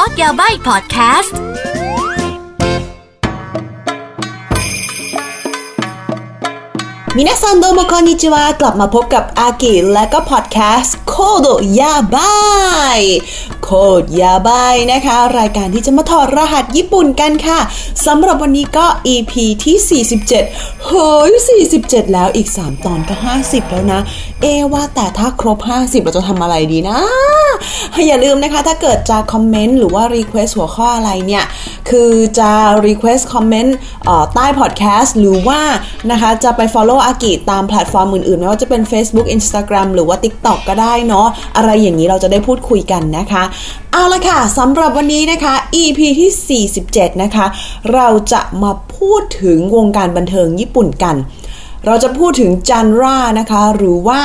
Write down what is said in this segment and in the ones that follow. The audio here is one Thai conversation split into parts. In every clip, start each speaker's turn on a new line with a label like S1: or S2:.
S1: Code Yabaii พอดแคสต์
S2: みなさん どうも こんにちは กลับมาพบกับอากิและก็พอดแคสต์コードヤバい Code Yabaii นะคะ รายการที่จะมาถอดรหัสญี่ปุ่นกันค่ะสำหรับวันนี้ก็ EP ที่ 47 เฮ้ย 47 แล้วอีก 3 ตอนก็ 50 แล้วนะ เอว่าแต่ถ้าครบ 50 เราจะทำอะไรดีนะอย่าลืมนะคะ ถ้าเกิดจะคอมเมนต์หรือว่า request หัวข้ออะไรเนี่ย คือจะ request คอมเมนต์ใต้พอดแคสต์หรือว่านะคะจะไป follow อากิตามแพลตฟอร์มอื่นๆไม่ว่าจะเป็น Facebook Instagram หรือว่า TikTok ก็ได้เนาะอะไรอย่างนี้เราจะได้พูดคุยกันนะคะเอาละค่ะสำหรับวันนี้นะคะ EP ที่ 47 นะคะ เราจะมาพูดถึงวงการบันเทิงญี่ปุ่นกัน เราจะพูดถึงジャンル นะคะ หรือว่า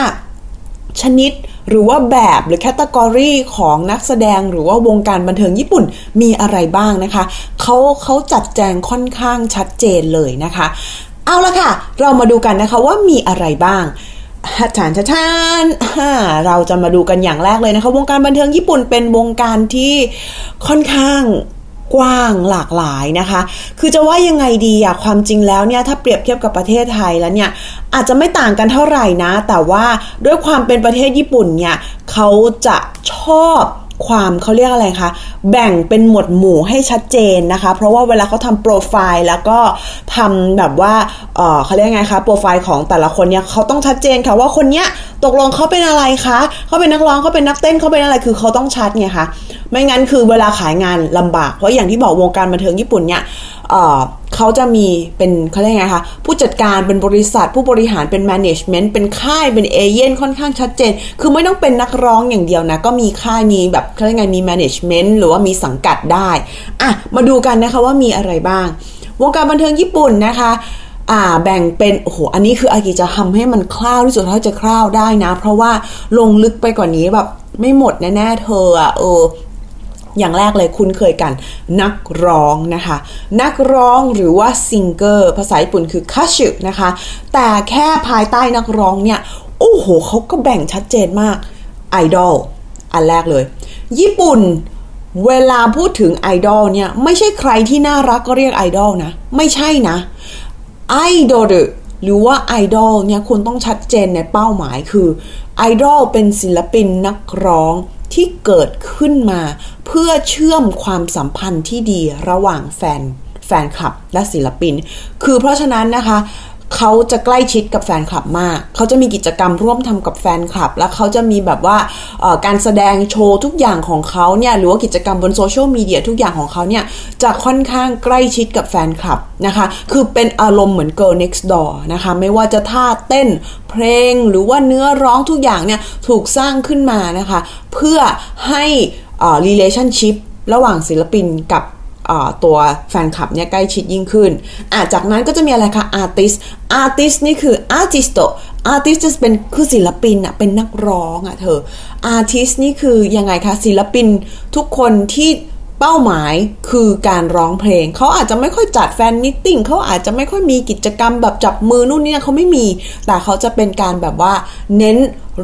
S2: ชนิดหรือว่าแบบหรือแคตตากรีของนักแสดงหรือว่าวงการบันเทิงญี่ปุ่นมีอะไรบ้างนะคะเขาเขาจัดแจงค่อนข้างชัดเจนเลยนะคะ เอาละค่ะ เรามาดูกันนะคะว่ามีอะไรบ้าง ฮัทานชานเราจะมาดูกันอย่างแรกเลยนะคะ วงการบันเทิงญี่ปุ่นเป็นวงการที่ค่อนข้างกว้างหลากหลายนะคะ คือจะว่ายังไงดีอะความจริงแล้วเนี่ยถ้าเปรียบเทียบกับประเทศไทยแล้วเนี่ยอาจจะไม่ต่างกันเท่าไหร่นะ แต่ว่าด้วยความเป็นประเทศญี่ปุ่นเนี่ยเขาจะชอบ ความเขาเรียกอะไรคะ แบ่งเป็นหมวดหมู่ให้ชัดเจนนะคะ เพราะว่าเวลาเขาทำโปรไฟล์แล้วก็ทำแบบว่าเออเขาเรียกไงคะ โปรไฟล์ของแต่ละคนเนี่ยเขาต้องชัดเจนค่ะว่าคนเนี้ยตกลงเขาเป็นอะไรคะ เขาเป็นนักร้องเขาเป็นนักเต้นเขาเป็นอะไร คือเขาต้องชัดไงคะ ไม่งั้นคือเวลาขายงานลำบาก เพราะอย่างที่บอกวงการบันเทิงญี่ปุ่นเนี่ย เขาจะมีเป็นเขาเรียกไงคะผู้จัดการเป็นบริษัท ผู้บริหารเป็นแมネจเมนต์เป็นค่ายเป็นเอเย่นค่อนข้างชัดเจน คือไม่ต้องเป็นนักร้องอย่างเดียวนะ ก็มีค่ายมีแบบเขาเรียกไงมีแมネจเมนต์หรือว่ามีสังกัดได้อะมาดูกันนะคะว่ามีอะไรบ้าง วงการบันเทิงญี่ปุ่นนะคะอ่าแบ่งเป็นโอ้โหอันนี้คืออากิจะทำให้มันคร่าวที่สุดเท่าจะคร่าวได้นะ เพราะว่าลงลึกไปกว่านี้แบบไม่หมดแน่ๆเธออะเออ อย่างแรกเลยคุ้นเคยกัน นักร้องนะคะ นักร้องหรือว่า singer ภาษาญี่ปุ่นคือ 歌手 นะคะ แต่แค่ภายใต้นักร้องเนี่ยโอ้โหเขาก็แบ่งชัดเจนมากไอดอลอันแรกเลย ญี่ปุ่นเวลาพูดถึงไอดอลเนี่ย ไม่ใช่ใครที่น่ารักก็เรียกไอดอลนะ ไม่ใช่นะไอดอลหรือว่า アイドル เนี่ยคุณต้องชัดเจนในเป้าหมายคือไอดอลเป็นศิลปินนักร้อง ที่เกิดขึ้นมา เพื่อเชื่อมความสัมพันธ์ที่ดีระหว่างแฟนแฟนคลับและศิลปิน คือเพราะฉะนั้นนะคะ เขาจะใกล้ชิดกับแฟนคลับมาก เขาจะมีกิจกรรมร่วมทำกับแฟนคลับ แล้วเขาจะมีแบบว่าการแสดงโชว์ทุกอย่างของเขาเนี่ย หรือว่ากิจกรรมบนโซเชียลมีเดียทุกอย่างของเขาเนี่ย จะค่อนข้างใกล้ชิดกับแฟนคลับนะคะ คือเป็นอารมณ์เหมือน Girl Next Door นะคะ ไม่ว่าจะท่าเต้นเพลงหรือว่าเนื้อร้องทุกอย่างเนี่ยถูกสร้างขึ้นมานะคะ เพื่อให้ relationship ระหว่างศิลปินกับ ตัวแฟนคลับเนี่ยใกล้ชิดยิ่งขึ้นอาจากนั้นก็จะมีอะไรคะ artist artist นี่คือ アーティスト artist จะเป็นคือศิลปินอะเป็นนักร้องอะเธอ artist นี่คือยังไงคะศิลปินทุกคนที่เป้าหมายคือการร้องเพลง เขาอาจจะไม่ค่อยจัดแฟนมีตติ้งเขาอาจจะไม่ค่อยมีกิจกรรมแบบจับมือนู่นนี่เขาไม่มี แต่เขาจะเป็นการแบบว่าเน้น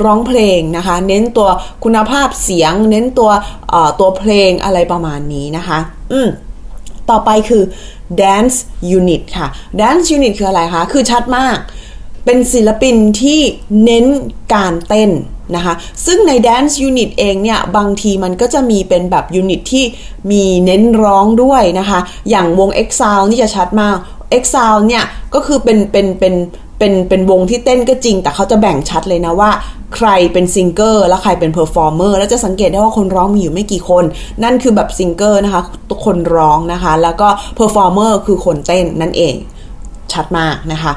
S2: ร้องเพลงนะคะ เน้นตัวคุณภาพเสียง เน้นตัวตัวเพลงอะไรประมาณนี้นะคะ อืม ต่อไปคือ dance unit ค่ะ dance unit คืออะไรคะ คือชัดมาก เป็นศิลปินที่เน้นการเต้นนะคะ ซึ่งใน dance unit เองเนี่ย บางทีมันก็จะมีเป็นแบบยูนิตที่มีเน้นร้องด้วยนะคะ อย่างวง EXILE นี่จะชัดมาก EXILE เนี่ย ก็คือเป็นเป็นเป็นเเป็นเป็นวงที่เต้นก็จริง แต่เขาจะแบ่งชัดเลยนะว่า ใครเป็น singer และใครเป็น performer แล้วจะสังเกตได้ว่าคนร้องมีอยู่ไม่กี่คน นั่นคือแบบ singer นะคะคนร้องนะคะ แล้วก็ performer คือคนเต้นนั่นเองชัดมากนะคะ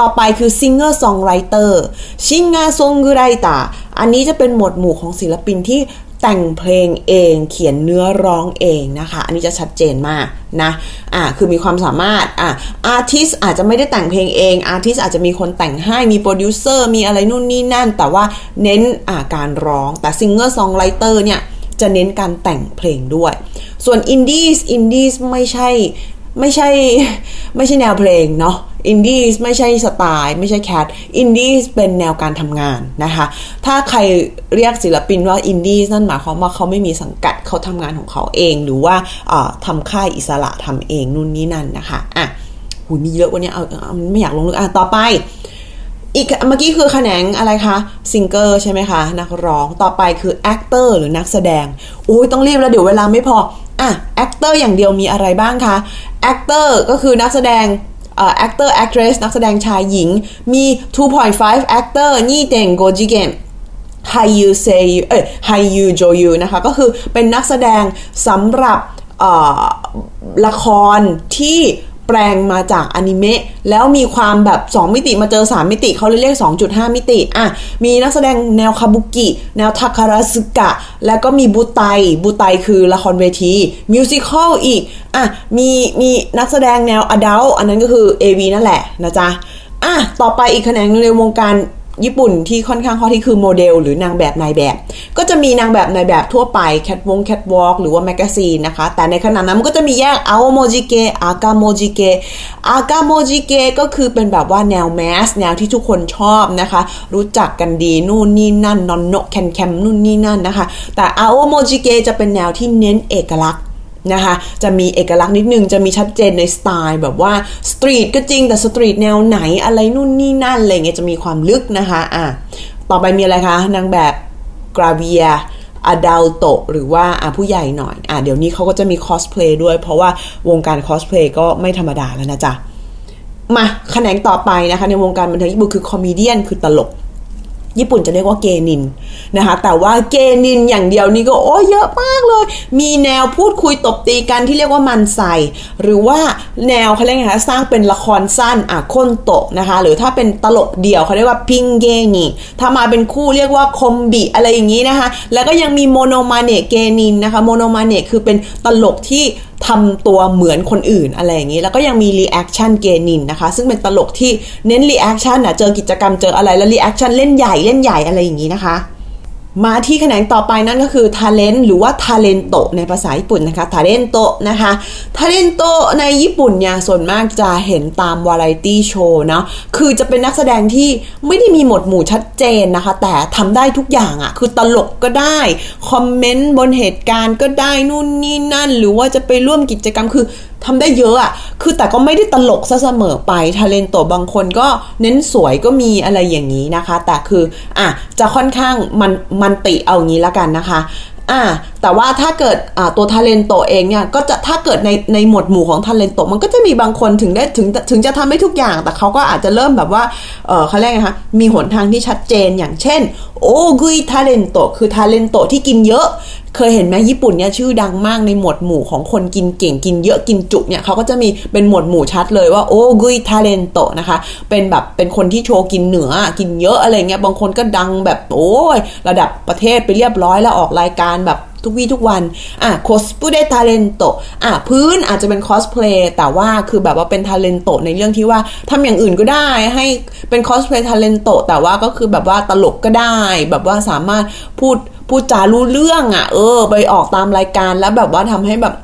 S2: ต่อไปคือ singer-songwriter singer-songwriter อันนี้จะเป็นหมวดหมู่ของศิลปินที่ แต่งเพลงเองเขียนเนื้อร้องเองนะคะ อันนี้จะชัดเจนมากนะอ่าคือมีความสามารถอ่า artist อาจจะไม่ได้แต่งเพลงเอง artist อาจจะมีคนแต่งให้มีโปรดิวเซอร์มีอะไรนู่นนี่นั่น แต่ว่าเน้นอ่าการร้องแต่ singer-songwriter เนี่ยจะเน้นการแต่งเพลงด้วย ส่วนอินดี้อินดี้ไม่ใช่ไม่ใช่ไม่ใช่แนวเพลงเนาะ อินดี้ไม่ใช่สไตล์ไม่ใช่แคทอินดี้เป็นแนวการทำงานนะคะ ถ้าใครเรียกศิลปินว่าอินดี้นั่นหมายความว่าเขาไม่มีสังกัดเขาทำงานของเขาเอง หรือว่าทำค่ายอิสระทำเองนู่นนี่นั่นนะคะอะหูมีเยอะวันนี้เอาไม่อยากลงลึกอะต่อไปอีกเมื่อกี้คือแขนงอะไรคะ singer ใช่ไหมคะ นักร้องต่อไปคือ actor หรือนักแสดงโอ้ยต้องรีบแล้วเดี๋ยวเวลาไม่พออะ actor อย่างเดียวมีอะไรบ้างคะ actor ก็คือนักแสดง actor actress นักแสดงชายหญิงมี 2.5 actor นี่เต่งโกจิเกนไฮยูเซยเอ้ยไฮยูโจยูนะคะก็คือเป็นนักแสดงสำหรับละครที่ แปลงมาจากอนิเมะแล้วมีความแบบ 2 มิติมาเจอ 3 มิติเขาเลยเรียก 2.5 มิติอะมีนักแสดงแนวคาบุกิ แนวทาคาราซึกะ แล้วก็มีบูไตบูไตคือละครเวที musical อีกอะมีมีนักแสดงแนว adult อันนั้นก็คือ AV นั่นแหละนะจ๊ะอะต่อไปอีกแขนงในวงการ ญี่ปุ่นที่ค่อนข้างข้อที่คือโมเดล หรือนางแบบนายแบบ ก็จะมีนางแบบนายแบบทั่วไปแคทวงแคทวอล์กหรือว่า magazine นะคะ แต่ในขณะนั้นมันก็จะมีแยกอาโมจิเกะอากาโมจิเกะอากาโมจิเกะก็คือเป็นแบบว่าแนว mass แนวที่ทุกคนชอบนะคะ รู้จักกันดีนู่นนี่นั่น non-no CanCam นู่นนี่นั่นนะคะ แต่อาโมจิเกะจะเป็นแนวที่เน้นเอกลักษณ์ นะคะ จะมีเอกลักษณ์นิดนึง จะมีชัดเจนในสไตล์แบบว่า street ก็จริงแต่ street แนวไหนอะไรนู่นนี่นั่นอะไรเงี้ยจะมีความลึกนะคะอะต่อไปมีอะไรคะนางแบบグラビア アダルト หรือว่าอะผู้ใหญ่หน่อยอะเดี๋ยวนี้เขาก็จะมีคอสเพลย์ด้วยเพราะว่าวงการคอสเพลย์ก็ไม่ธรรมดาแล้วนะจ๊ะมาแขนงต่อไปนะคะ ในวงการบันเทิงญี่ปุ่นคือ comedy คือตลก ญี่ปุ่นจะเรียกว่าเกนินนะคะ แต่ว่าเกนินอย่างเดียวนี่ก็โอ้เยอะมากเลย มีแนวพูดคุยตบตีกันที่เรียกว่า漫才 หรือว่าแนวเขาเรียกไงคะสร้างเป็นละครสั้นอะコント นะคะ หรือถ้าเป็นตลกเดี่ยวเขาเรียกว่าピン芸人 ถ้ามาเป็นคู่เรียกว่าコンビ อะไรอย่างนี้นะคะ แล้วก็ยังมีものまね芸人 นะคะ ものまね คือเป็นตลกที่ ทำตัวเหมือนคนอื่นอะไรอย่างนี้ แล้วก็ยังมีリアクション芸人 นะคะ ซึ่งเป็นตลกที่เน้น reaction อะเจอกิจกรรมเจออะไรแล้ว reaction เล่นใหญ่เล่นใหญ่อะไรอย่างนี้นะคะ มาที่แขนงต่อไปนั่นก็คือ talent หรือว่า talento ในภาษาญี่ปุ่นนะคะ タレント นะคะ talento ในญี่ปุ่นเนี่ยส่วนมากจะเห็นตาม variety show เนาะคือจะเป็นนักแสดงที่ไม่ได้มีหมวดหมู่ชัดเจนนะคะ แต่ทำได้ทุกอย่างอะ่ะ คือตลกก็ได้ comment บนเหตุการณ์ก็ได้นู่นนี่นั่น หรือว่าจะไปร่วมกิจกรรมคือ ทำได้เยอะอะคือแต่ก็ไม่ได้ตลกซะเสมอไปタレント บางคนก็เน้นสวยก็มีอะไรอย่างนี้นะคะ แต่คืออะจะค่อนข้างมัน multi เอางี้ละกันนะคะอ่าแต่ว่าถ้าเกิดอ่าตัวタレント เองเนี่ยก็จะถ้าเกิดในในหมวดหมู่ของタレント มันก็จะมีบางคนถึงได้ถึงถึงจะทำได้ทุกอย่าง แต่เขาก็อาจจะเริ่มแบบว่า เขาเรียกไงคะมีหนทางที่ชัดเจนอย่างเช่น 大食いタレント คือ タレント ที่กินเยอะ เคยเห็นไหมญี่ปุ่นเนี่ยชื่อดังมากในหมวดหมู่ของคนกินเก่งกินเยอะกินจุเนี่ยเขาก็จะมีเป็นหมวดหมู่ชัดเลยว่า大食いタレント นะคะเป็นแบบเป็นคนที่โชว์กินเหนือกินเยอะอะไรเงี้ยบางคนก็ดังแบบโอ้ยระดับประเทศไปเรียบร้อยแล้วออกรายการแบบ ทุกวี่ทุกวัน อะコスプレタレント อะพื้นอาจจะเป็นคอสเพลย์แต่ว่าคือแบบว่าเป็นタレント ในเรื่องที่ว่าทำอย่างอื่นก็ได้ให้เป็นคอสเพลย์ タレント แต่ว่าก็คือแบบว่าตลกก็ได้ แบบว่าสามารถพูดพูดจารู้เรื่องอะ เออ ไปออกตามรายการแล้วแบบว่าทำให้แบบ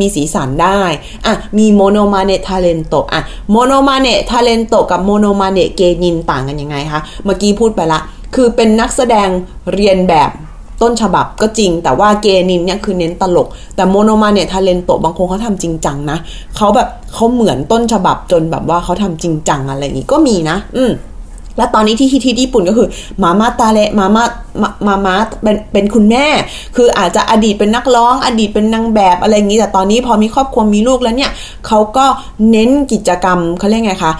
S2: มีสีสันได้ อะ มีものまねタレント อะ ものまねタレント กับ ものまね芸人 ต่างกันยังไงคะ เมื่อกี้พูดไปละ คือเป็นนักแสดงเลียนแบบ ต้นฉบับก็จริง แต่ว่าเกนินเนี่ยคือเน้นตลก แต่ものまねタレント บางคนเขาทำจริงจังนะเขาแบบเขาเหมือนต้นฉบับจนแบบว่าเขาทำจริงจังอะไรอย่างนี้ก็มีนะ อืมและตอนนี้ที่ฮิตที่ญี่ปุ่นก็คือมาม่าตาเละมาม่ามาม่าเป็นเป็นคุณแม่ คืออาจจะอดีตเป็นนักร้อง อดีตเป็นนางแบบอะไรอย่างนี้ แต่ตอนนี้พอมีครอบครัวมีลูกแล้วเนี่ยเขาก็เน้นกิจกรรมเขาเรียกไงคะ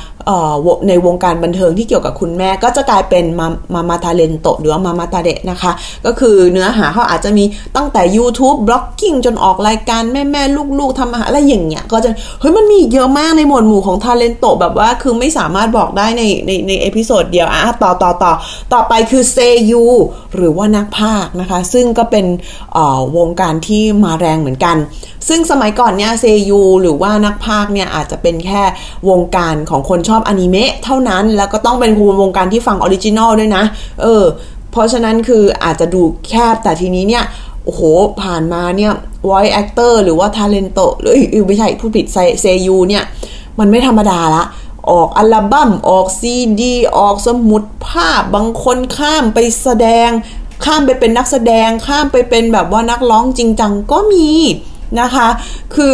S2: ในวงการบันเทิงที่เกี่ยวกับคุณแม่ก็จะกลายเป็นมามามาทาเลนโตหรือว่ามามาตาเดะนะคะ ก็คือเนื้อหาเขาอาจจะมีตั้งแต่ YouTube vlogging จนออกรายการแม่แม่ลูกๆทำอาหารอะไรอย่างเงี้ยก็จะเฮ้ยมันมีเยอะมากในหมวดหมู่ของタレントแบบว่าคือไม่สามารถบอกได้ในในใน episode เดียวอะต่อต่อต่อต่อไปคือ声優 หรือว่านักพากย์นะคะ ซึ่งก็เป็นวงการที่มาแรงเหมือนกัน ซึ่งสมัยก่อนเนี่ย声優 หรือว่านักพากย์เนี่ยอาจจะเป็นแค่วงการของคนชอบอนิเมะเท่านั้น แล้วก็ต้องเป็นวงการที่ฟัง original ด้วยนะ เออ เพราะฉะนั้นคืออาจจะดูแคบแต่ทีนี้เนี่ยโอ้โห ผ่านมาเนี่ย voice actor หรือว่า talento หรือไม่ใช่ผู้ผิดเซยูเนี่ย มันไม่ธรรมดาละ ออกอัลบั้ม ออกซีดี ออกสมุดภาพ บางคนข้ามไปแสดง ข้ามไปเป็นนักแสดง ข้ามไปเป็นแบบว่านักร้องจริงจังก็มีนะคะ คือ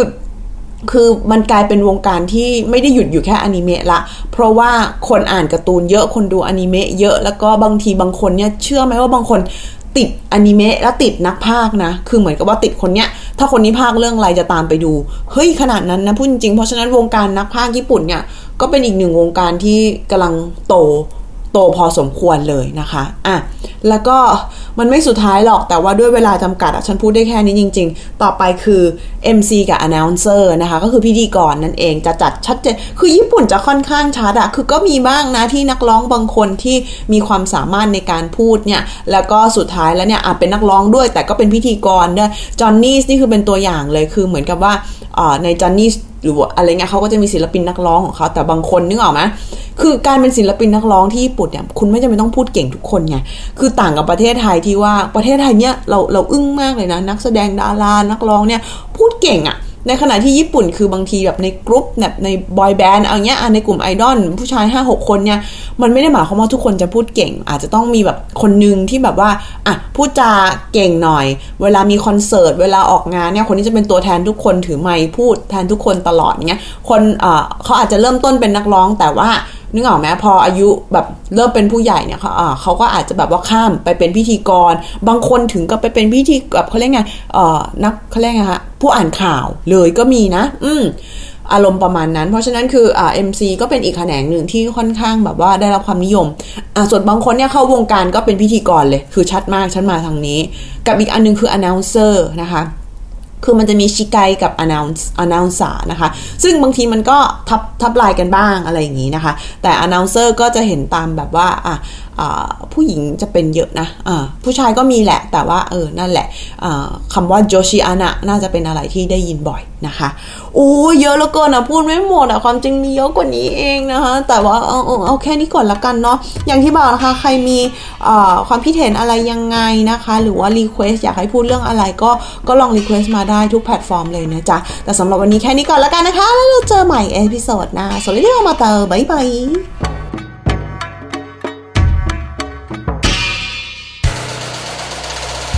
S2: คือมันกลายเป็นวงการที่ไม่ได้หยุดอยู่แค่อนิเมะละ เพราะว่าคนอ่านการ์ตูนเยอะคนดูอนิเมะเยอะแล้วก็บางทีบางคนเนี่ยเชื่อไหมว่าบางคนติดอนิเมะแล้วติดนักพากนะ คือเหมือนกับว่าติดคนเนี้ย ถ้าคนนี้พากเรื่องอะไรจะตามไปดู เฮ้ยขนาดนั้นนะพูดจริง เพราะฉะนั้นวงการนักพากญี่ปุ่นเนี่ยก็เป็นอีกหนึ่งวงการที่กำลังโต ตพอสมควรเลยนะคะอะแล้วก็มันไม่สุดท้ายหรอกแต่ว่าด้วยเวลาจำกัดอะฉันพูดได้แค่นี้จริง ๆ ต่อไปคือ MC กับ announcer นะคะ ก็คือพิธีกรนั่นเองจะจัดชัดเจนคือญี่ปุ่นจะค่อนข้างชัดอะคือก็มีบ้างนะที่นักร้องบางคนที่มีความสามารถในการพูดเนี่ย แล้วก็สุดท้ายแล้วเนี่ยอาจเป็นนักร้องด้วย แต่ก็เป็นพิธีกรด้วยจอห์นนี่นี่คือเป็นตัวอย่างเลยคือเหมือนกับว่าในจอห์นนี่หรืออะไรเงี้ยเขาก็จะมีศิลปินนักร้องของเขาแต่บางคนนึกออกไหมคือการเป็นศิลปินนักร้องที่ญี่ปุ่นเนี่ยคุณไม่จำเป็นต้องพูดเก่งทุกคนไงคือต่างกับประเทศไทยที่ว่าประเทศไทยเนี่ยเราเราอึ้งมากเลยนะ นักแสดงดารานักร้องเนี่ยพูดเก่งอะ ในขณะที่ญี่ปุ่นคือบางทีแบบในกรุ๊ปแบบในบอยแบนด์เอาเงี้ยในกลุ่มไอดอลผู้ชาย 5 6 คนเนี่ยมันไม่ได้หมายความว่าทุกคนจะพูดเก่ง อาจจะต้องมีแบบคนหนึ่งที่แบบว่าอะพูดจาเก่งหน่อย เวลามีคอนเสิร์ตเวลาออกงานเนี่ยคนนี้จะเป็นตัวแทนทุกคนถือไมค์พูดแทนทุกคนตลอดเงี้ยคนอ่อเขาอาจจะเริ่มต้นเป็นนักร้องแต่ว่า นึกออกไหมพออายุแบบเริ่มเป็นผู้ใหญ่เนี่ยเขาเขาก็อาจจะแบบว่าข้ามไปเป็นพิธีกร บางคนถึงกับไปเป็นพิธีแบบเขาเรียกไงเอ่อนักเขาเรียกไงฮะผู้อ่านข่าวเลยก็มีนะ อืมอารมณ์ประมาณนั้น เพราะฉะนั้นคืออ่าเอ็มซีก็เป็นอีกแขนงหนึ่งที่ค่อนข้างแบบว่าได้รับความนิยมอ่าส่วนบางคนเนี่ยเข้าวงการก็เป็นพิธีกรเลย คือชัดมากฉันมาทางนี้ กับอีกอันนึงคือ announcer นะคะ คือมันจะมีชิไกกับ announce announcer นะคะ ซึ่งบางทีมันก็ทับทับลายกันบ้างอะไรอย่างนี้นะคะ แต่ announcer ก็จะเห็นตามแบบว่าอะ ผู้หญิงจะเป็นเยอะนะผู้ชายก็มีแหละ แต่ว่าเออ นั่นแหละคำว่า女子アナน่าจะเป็นอะไรที่ได้ยินบ่อยนะคะโอ้เยอะแล้วเกินอะพูดไม่หมดอะความจริงมีเยอะกว่านี้เองนะคะแต่ว่าเอาเอาแค่นี้ก่อนละกันเนาะอย่างที่บอกนะคะใครมีความคิดเห็นอะไรยังไงนะคะ หรือว่า request อยากให้พูดเรื่องอะไรก็ก็ลอง request มาได้ทุกแพลตฟอร์มเลยนะจ๊ะแต่สำหรับวันนี้แค่นี้ก่อนละกันนะคะ แล้วเราเจอใหม่ episode หน้าสวัสดีค่ะまた bye bye